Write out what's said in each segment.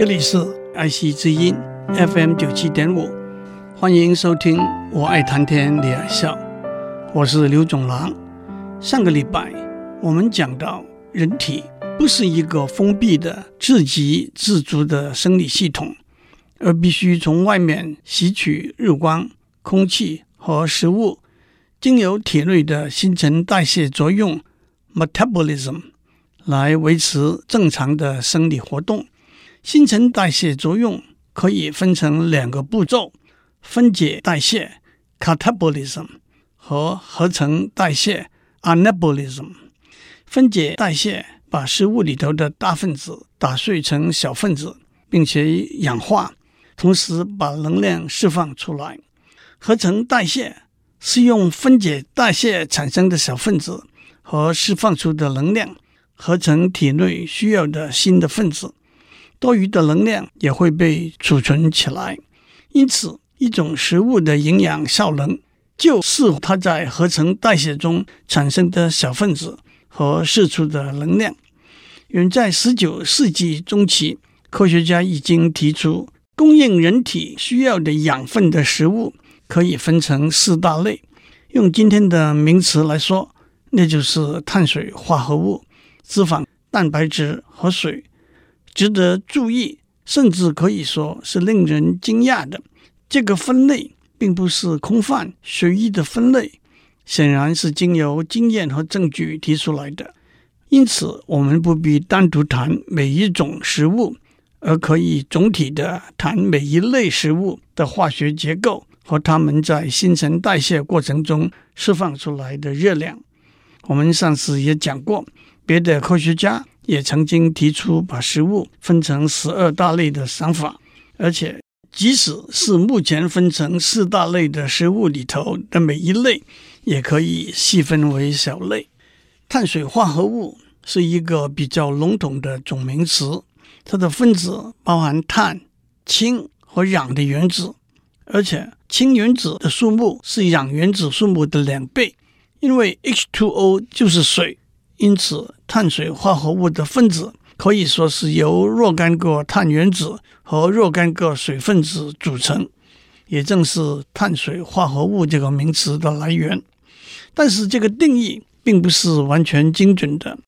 这里是爱惜之音 FM 九七点五，欢迎收听。我爱谈天，你爱笑，我是刘总郎。上个礼拜我们讲到，人体不是一个封闭的、自给自足的生理系统，而必须从外面吸取日光、空气和食物，经由体内的新陈代谢作用 （metabolism） 来维持正常的生理活动。新陈代谢作用可以分成两个步骤：分解代谢 （catabolism） 和合成代谢 （anabolism）。分解代谢把食物里头的大分子打碎成小分子，并且氧化，同时把能量释放出来。合成代谢是用分解代谢产生的小分子和释放出的能量合成体内需要的新的分子。多余的能量也会被储存起来，因此一种食物的营养效能就是它在合成代谢中产生的小分子和释出的能量。远在十九世纪中期，科学家已经提出，供应人体需要的养分的食物可以分成四大类。用今天的名词来说，那就是碳水化合物、脂肪、蛋白质和水。值得注意，甚至可以说是令人惊讶的，这个分类并不是空泛随意的分类，显然是经由经验和证据提出来的。因此，我们不必单独谈每一种食物，而可以总体的谈每一类食物的化学结构和它们在新陈代谢过程中释放出来的热量。我们上次也讲过，别的科学家。也曾经提出把食物分成十二大类的想法，而且即使是目前分成四大类的食物里头的每一类，也可以细分为小类。碳水化合物是一个比较笼统的总名词，它的分子包含碳、氢和氧的原子，而且氢原子的数目是氧原子数目的两倍，因为 H2O 就是水。因此，碳水化合物的分子可以说是由若干个碳原子和若干个水分子组成，也正是碳水化合物这个名词的来源。但是，这个定义并不是完全精准的。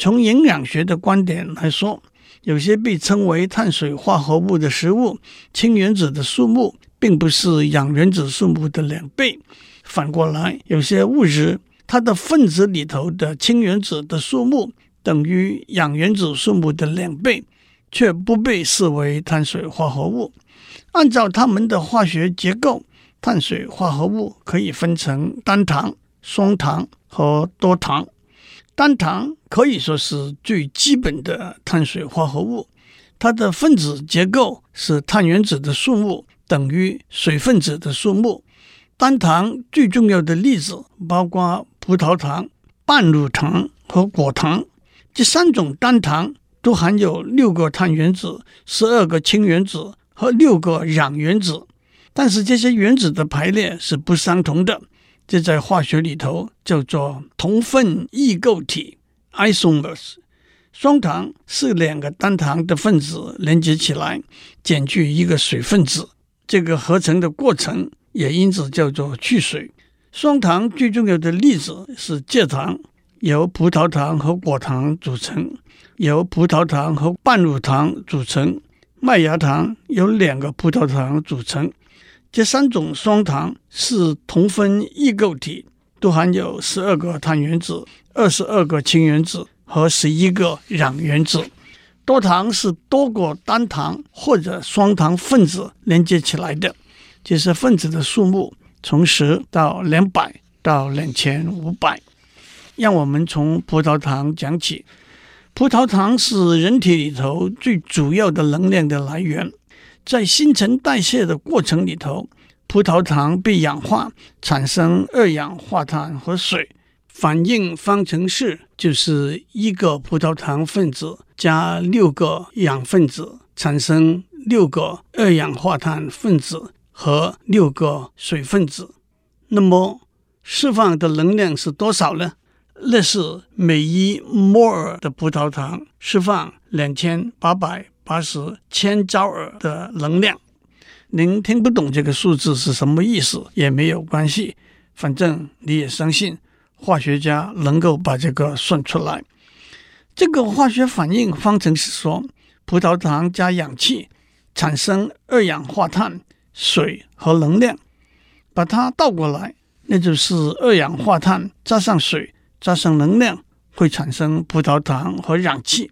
从营养学的观点来说，有些被称为碳水化合物的食物，氢原子的数目并不是氧原子数目的两倍。反过来，有些物质。它的分子里头的氢原子的数目等于氧原子数目的两倍，却不被视为碳水化合物。按照它们的化学结构，碳水化合物可以分成单糖、双糖和多糖。单糖可以说是最基本的碳水化合物，它的分子结构是碳原子的数目等于水分子的数目。单糖最重要的例子包括葡萄糖、半乳糖和果糖。这三种单糖都含有六个碳原子、十二个氢原子和六个氧原子，但是这些原子的排列是不相同的。这在化学里头叫做同分异构体 （isomers）。双糖是两个单糖的分子连接起来，减去一个水分子。这个合成的过程。也因此叫做去水。双糖最重要的例子是蔗糖，由葡萄糖和果糖组成；由葡萄糖和半乳糖组成；麦芽糖由两个葡萄糖组成。这三种双糖是同分异构体，都含有十二个碳原子、二十二个氢原子和十一个氧原子。多糖是多个单糖或者双糖分子连接起来的。这些分子的数目从十到两百到两千五百。让我们从葡萄糖讲起。葡萄糖是人体里头最主要的能量的来源。在新陈代谢的过程里头，葡萄糖被氧化，产生二氧化碳和水。反应方程式就是一个葡萄糖分子加六个氧分子，产生六个二氧化碳分子。和六个水分子，那么释放的能量是多少呢？那是每一摩尔的葡萄糖释放两千八百八十千焦耳的能量。您听不懂这个数字是什么意思也没有关系，反正你也相信化学家能够把这个算出来。这个化学反应方程式说，葡萄糖加氧气产生二氧化碳、水和能量。把它倒过来，那就是二氧化碳加上水加上能量会产生葡萄糖和氧气。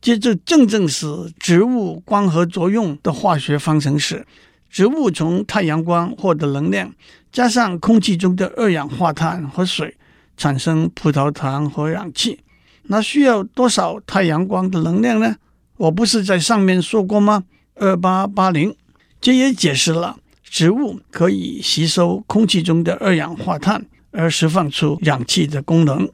这就正正是植物光合作用的化学方程式。植物从太阳光获得能量，加上空气中的二氧化碳和水，产生葡萄糖和氧气。那需要多少太阳光的能量呢？我不是在上面说过吗？二八八零。这也解释了植物可以吸收空气中的二氧化碳而释放出氧气的功能。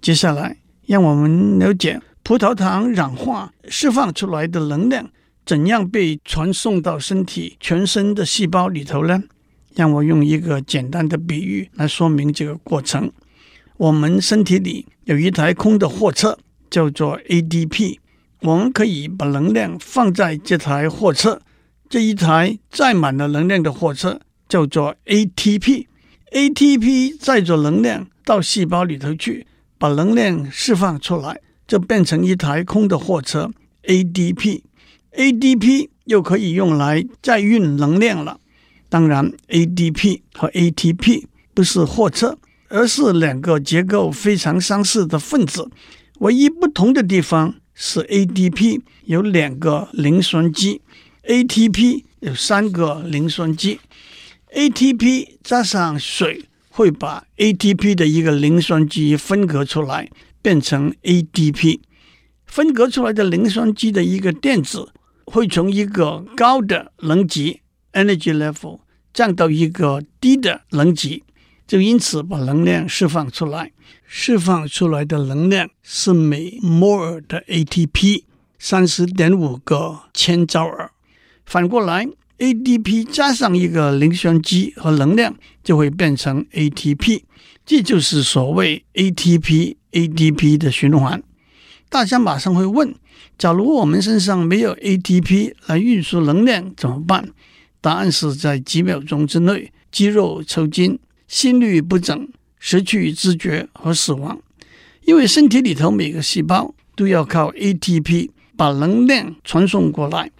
接下来，让我们了解葡萄糖氧化释放出来的能量。怎样被传送到身体全身的细胞里头呢？让我用一个简单的比喻来说明这个过程。我们身体里有一台空的货车，叫做 ADP。我们可以把能量放在这台货车，这一台载满了能量的货车叫做 ATP。ATP 载着能量到细胞里头去，把能量释放出来，就变成一台空的货车 ADP。ADP 又可以用来载运能量了。当然，ADP 和 ATP 不是货车，而是两个结构非常相似的分子。唯一不同的地方是 ADP 有两个磷酸基，ATP 有三个磷酸基。ATP 加上水会把 ATP 的一个磷酸基分隔出来，变成 ADP。分隔出来的磷酸基的一个电子。会从一个高的能级 （energy level） 降到一个低的能级，就因此把能量释放出来。释放出来的能量是每摩尔的 ATP 三十点五个千焦耳。反过来，ADP 加上一个磷酸基和能量，就会变成 ATP。这就是所谓 ATP-ADP 的循环。大家马上会问。假如我们身上没有 ATP 来运输能量怎么办？答案是在几秒钟之内，肌肉抽筋、心律不整、失去知觉和死亡。因为身体里头每个细胞都要靠 ATP 把能量传送过来。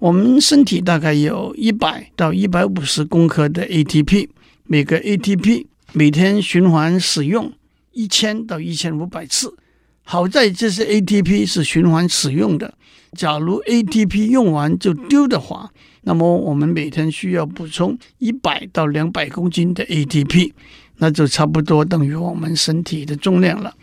我们身体大概有一百到一百五十公克的 ATP，每个 ATP 每天循环使用一千到一千五百次。好在这些 ATP 是循环使用的。假如 ATP 用完就丢的话，那么我们每天需要补充一百到两百公斤的 ATP，那就差不多等于我们身体的重量了。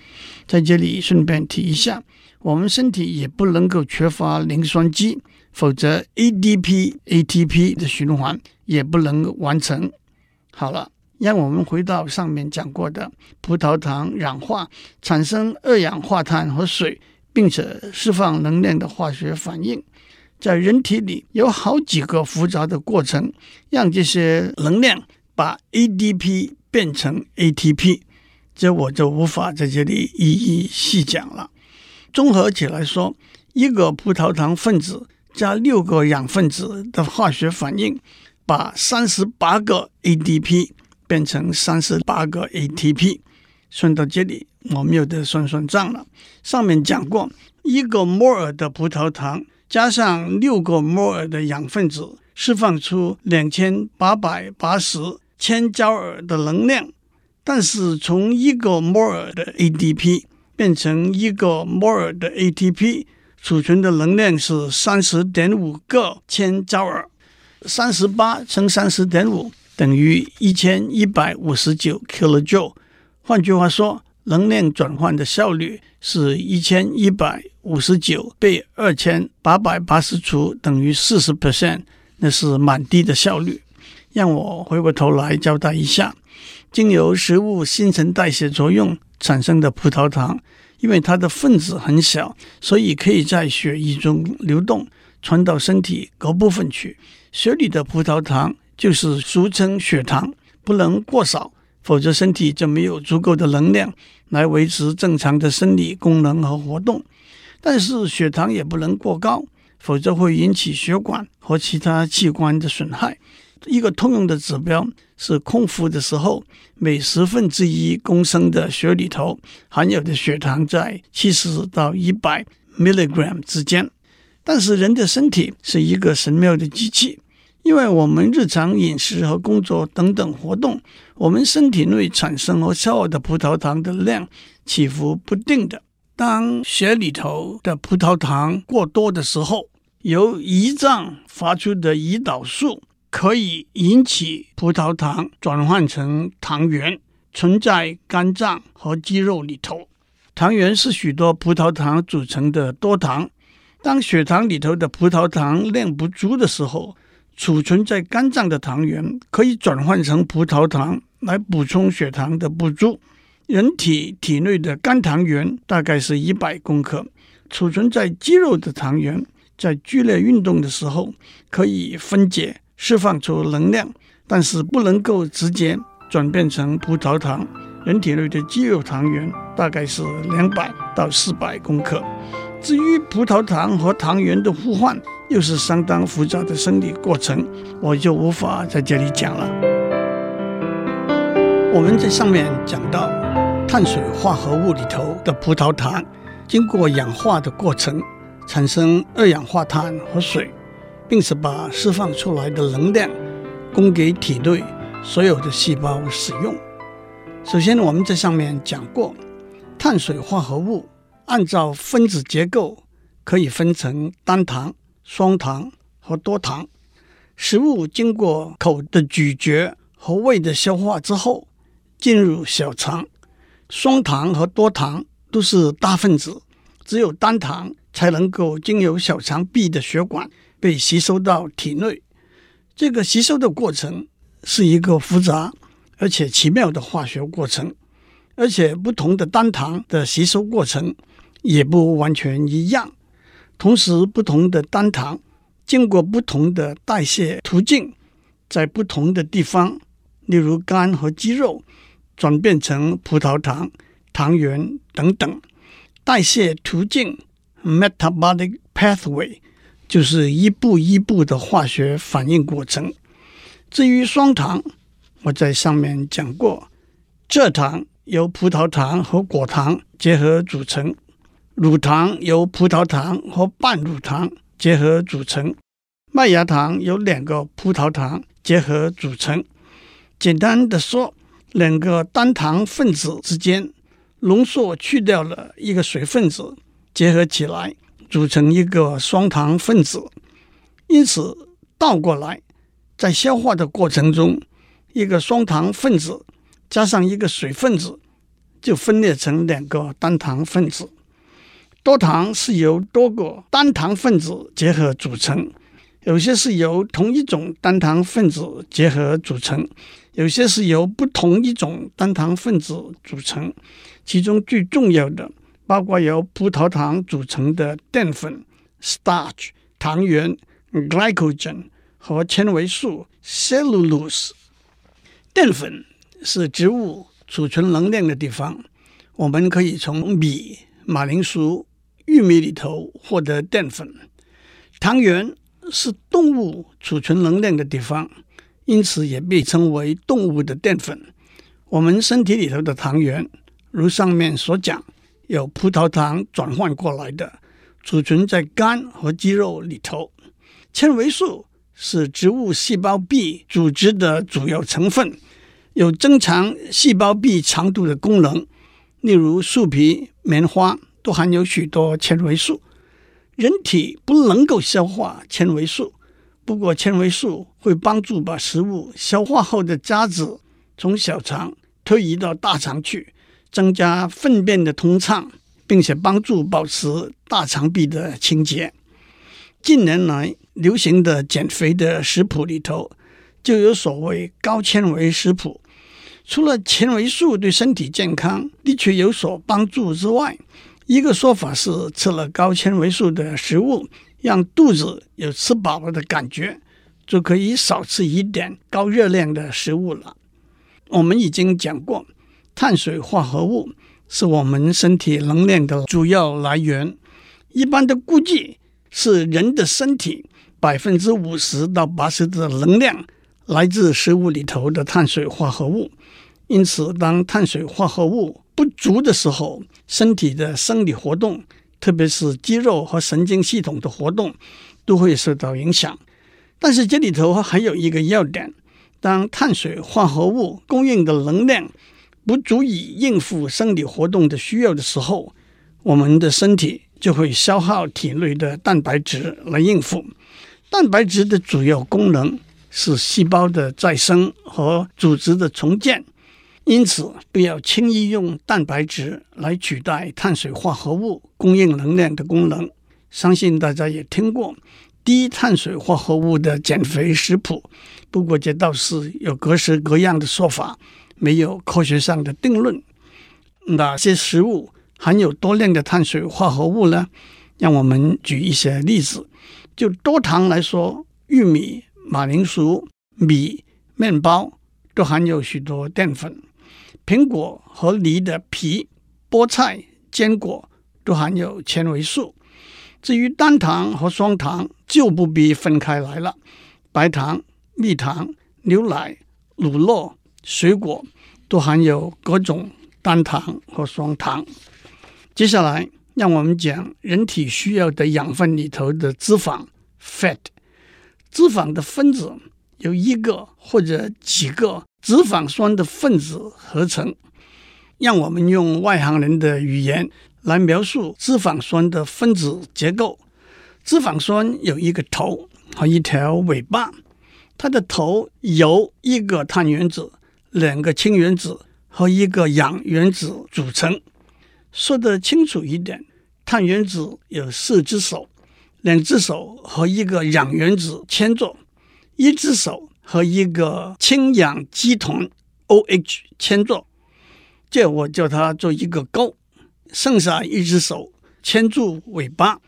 在这里顺便提一下，我们身体也不能够缺乏磷酸基，否则 ADP ATP 的循环也不能完成。好了。让我们回到上面讲过的葡萄糖氧化产生二氧化碳和水，并且释放能量的化学反应。在人体里有好几个复杂的过程，让这些能量把 ADP 变成 ATP。这我就无法在这里一一细讲了。综合起来说，一个葡萄糖分子加六个氧分子的化学反应，把三十八个 ADP。变成三十八个 ATP，算到这里，我们又得算算账了。上面讲过，一个摩尔的葡萄糖加上六个摩尔的氧分子，释放出两千八百八十千焦耳的能量。但是从一个摩尔的 ADP 变成一个摩尔的 ATP，储存的能量是三十点五个千焦耳，三十八乘三十点五。等于一千一百五十九 kilojoule，换句话说，能量转换的效率是一千一百五十九被二千八百八十除，等于四十 percent，那是蛮低的效率。让我回过头来交代一下，经由食物新陈代谢作用产生的葡萄糖，因为它的分子很小，所以可以在血液中流动，传到身体各部分去。血里的葡萄糖。就是俗称血糖，不能过少，否则身体就没有足够的能量来维持正常的生理功能和活动。但是血糖也不能过高，否则会引起血管和其他器官的损害。一个通用的指标是空腹的时候，每十分之一公升的血里头含有的血糖在七十到一百 milligram 之间。但是人的身体是一个神妙的机器，因为我们日常饮食和工作等等活动，我们身体内产生和消耗的葡萄糖的量起伏不定的。当血里头的葡萄糖过多的时候，由胰脏发出的胰岛素可以引起葡萄糖转换成糖原，存在肝脏和肌肉里头。糖原是许多葡萄糖组成的多糖。当血糖里头的葡萄糖量不足的时候，储存在肝脏的糖原可以转换成葡萄糖来补充血糖的不足。人体体内的肝糖原大概是一百公克，储存在肌肉的糖原在剧烈运动的时候可以分解释放出能量，但是不能够直接转变成葡萄糖。人体内的肌肉糖原大概是两百到四百公克。至于葡萄糖和糖原的互换，又是相当复杂的生理过程，我就无法在这里讲了。我们在上面讲到，碳水化合物里头的葡萄糖经过氧化的过程，产生二氧化碳和水，并且把释放出来的能量供给体内所有的细胞使用。首先，我们在上面讲过，碳水化合物。按照分子结构，可以分成单糖、双糖和多糖。食物经过口的咀嚼和胃的消化之后，进入小肠。双糖和多糖都是大分子，只有单糖才能够经由小肠壁的血管被吸收到体内。这个吸收的过程是一个复杂而且奇妙的化学过程，而且不同的单糖的吸收过程。也不完全一样，同时不同的单糖经过不同的代谢途径，在不同的地方，例如肝和肌肉，转变成葡萄糖、糖原等等。代谢途径 （metabolic pathway） 就是一步一步的化学反应过程。至于双糖，我在上面讲过，蔗糖由葡萄糖和果糖结合组成。乳糖由葡萄糖和半乳糖结合组成，麦芽糖由两个葡萄糖结合组成。简单的说，两个单糖分子之间浓缩去掉了一个水分子，结合起来组成一个双糖分子。因此，倒过来，在消化的过程中，一个双糖分子加上一个水分子，就分裂成两个单糖分子。多糖是由多个单糖分子结合组成，有些是由同一种单糖分子结合组成，有些是由不同一种单糖分子组成。其中最重要的包括由葡萄糖组成的淀粉 （starch）、糖原 （glycogen） 和纤维素 （cellulose）。淀粉是植物储存能量的地方，我们可以从米、马铃薯。玉米里头获得淀粉，糖原是动物储存能量的地方，因此也被称为动物的淀粉。我们身体里头的糖原，如上面所讲，有葡萄糖转换过来的，储存在肝和肌肉里头。纤维素是植物细胞壁组织的主要成分，有增长细胞壁长度的功能，例如树皮、棉花。都含有许多纤维素，人体不能够消化纤维素，不过纤维素会帮助把食物消化后的渣子从小肠推移到大肠去，增加粪便的通畅，并且帮助保持大肠壁的清洁。近年来流行的减肥的食谱里头，就有所谓高纤维食谱，除了纤维素对身体健康的确有所帮助之外，一个说法是，吃了高纤维素的食物，让肚子有吃饱了的感觉，就可以少吃一点高热量的食物了。我们已经讲过，碳水化合物是我们身体能量的主要来源。一般的估计，是人的身体百分之五十到八十的能量来自食物里头的碳水化合物。因此，当碳水化合物不足的时候，身体的生理活动，特别是肌肉和神经系统的活动，都会受到影响。但是这里头还有一个要点：当碳水化合物供应的能量不足以应付生理活动的需要的时候，我们的身体就会消耗体内的蛋白质来应付。蛋白质的主要功能是细胞的再生和组织的重建。因此，不要轻易用蛋白质来取代碳水化合物供应能量的功能。相信大家也听过低碳水化合物的减肥食谱，不过这倒是有各式各样的说法，没有科学上的定论。哪些食物含有多量的碳水化合物呢？让我们举一些例子。就多糖来说，玉米、马铃薯、米、面包都含有许多淀粉。苹果和梨的皮、菠菜、坚果都含有纤维素。至于单糖和双糖，就不必分开来了。白糖、蜜糖、牛奶、乳酪、水果都含有各种单糖和双糖。接下来，让我们讲人体需要的养分里头的脂肪 （fat）。脂肪的分子由一个或者几个。脂肪酸的分子合成，让我们用外行人的语言来描述脂肪酸的分子结构。脂肪酸有一个头和一条尾巴，它的头由一个碳原子、两个氢原子和一个氧原子组成。说得清楚一点，碳原子有四只手，两只手和一个氧原子牵着，一只手。和一个氢氧基团 OH 牵着，这我叫它做一个钩，剩下一只手牵住尾巴。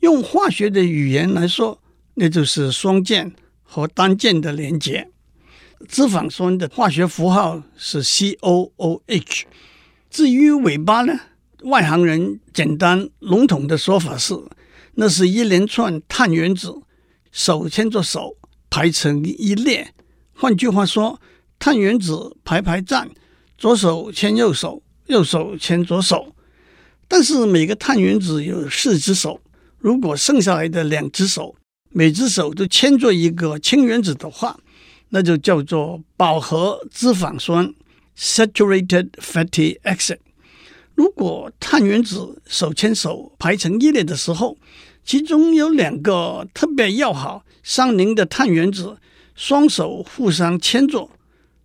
用化学的语言来说，那就是双键和单键的连接。脂肪酸的化学符号是 COOH。至于尾巴呢，外行人简单笼统的说法是，那是一连串碳原子，手牵着手。排成一列，换句话说，碳原子排排站，左手牵右手，右手牵左手。但是每个碳原子有四只手，如果剩下来的两只手，每只手都牵着一个氢原子的话，那就叫做饱和脂肪酸 （saturated fatty acid）。如果碳原子手牵手排成一列的时候，其中有两个特别要好、相邻的碳原子，双手互相牵着，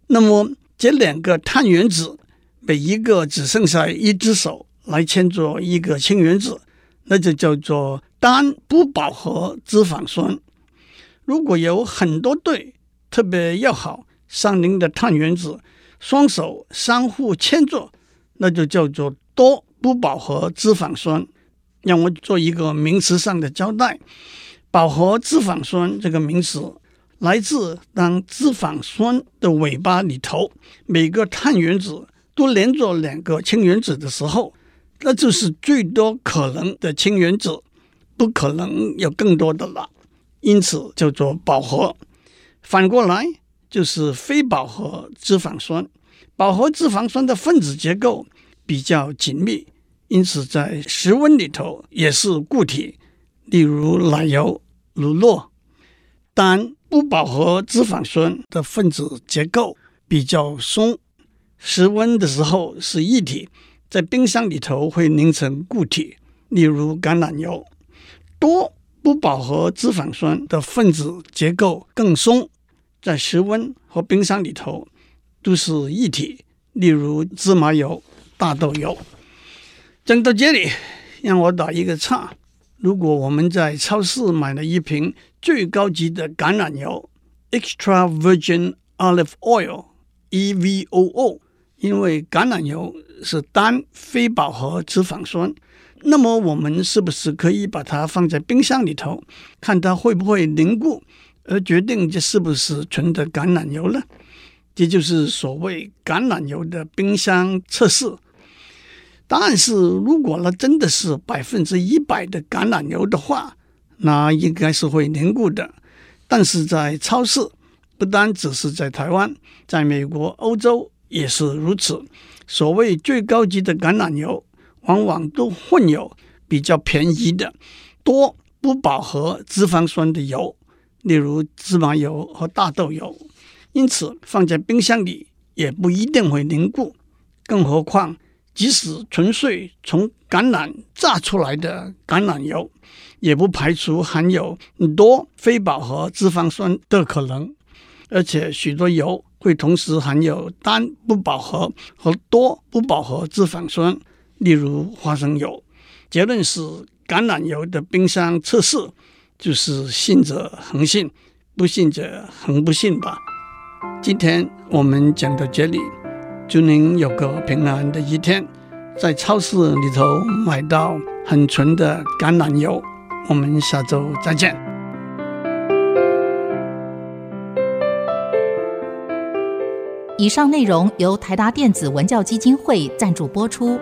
那么这两个碳原子每一个只剩下一只手来牵着一个氢原子，那就叫做单不饱和脂肪酸。如果有很多对特别要好、相邻的碳原子，双手相互牵着，那就叫做多不饱和脂肪酸。让我做一个名词上的交代。饱和脂肪酸这个名词来自当脂肪酸的尾巴里头每个碳原子都连着两个氢原子的时候，那就是最多可能的氢原子，不可能有更多的了。因此叫做饱和。反过来就是非饱和脂肪酸。饱和脂肪酸的分子结构比较紧密。因此，在室温里头也是固体，例如奶油、乳酪。但不饱和脂肪酸的分子结构比较松，室温的时候是液体，在冰箱里头会凝成固体，例如橄榄油。多不饱和脂肪酸的分子结构更松，在室温和冰箱里头都是液体，例如芝麻油、大豆油。讲到这里，让我打一个岔。如果我们在超市买了一瓶最高级的橄榄油 （Extra Virgin Olive Oil，EVOO），因为橄榄油是单非饱和脂肪酸，那么我们是不是可以把它放在冰箱里头，看它会不会凝固，而决定这是不是纯的橄榄油呢？这就是所谓橄榄油的冰箱测试。答案是，如果那真的是百分之一百的橄榄油的话，那应该是会凝固的。但是在超市，不单只是在台湾，在美国、欧洲也是如此。所谓最高级的橄榄油，往往都混有比较便宜的多不饱和脂肪酸的油，例如芝麻油和大豆油。因此，放在冰箱里也不一定会凝固。更何况，即使纯粹从橄榄榨出来的橄榄油，也不排除含有多非饱和脂肪酸的可能。而且，许多油。会同时含有单不饱和和多不饱和脂肪酸，例如花生油。结论是，橄榄油的冰箱测试就是信者恒信，不信者恒不信吧。今天我们讲到这里，祝您有个平安的一天，在超市里头买到很纯的橄榄油。我们下周再见。以上内容由台达电子文教基金会赞助播出。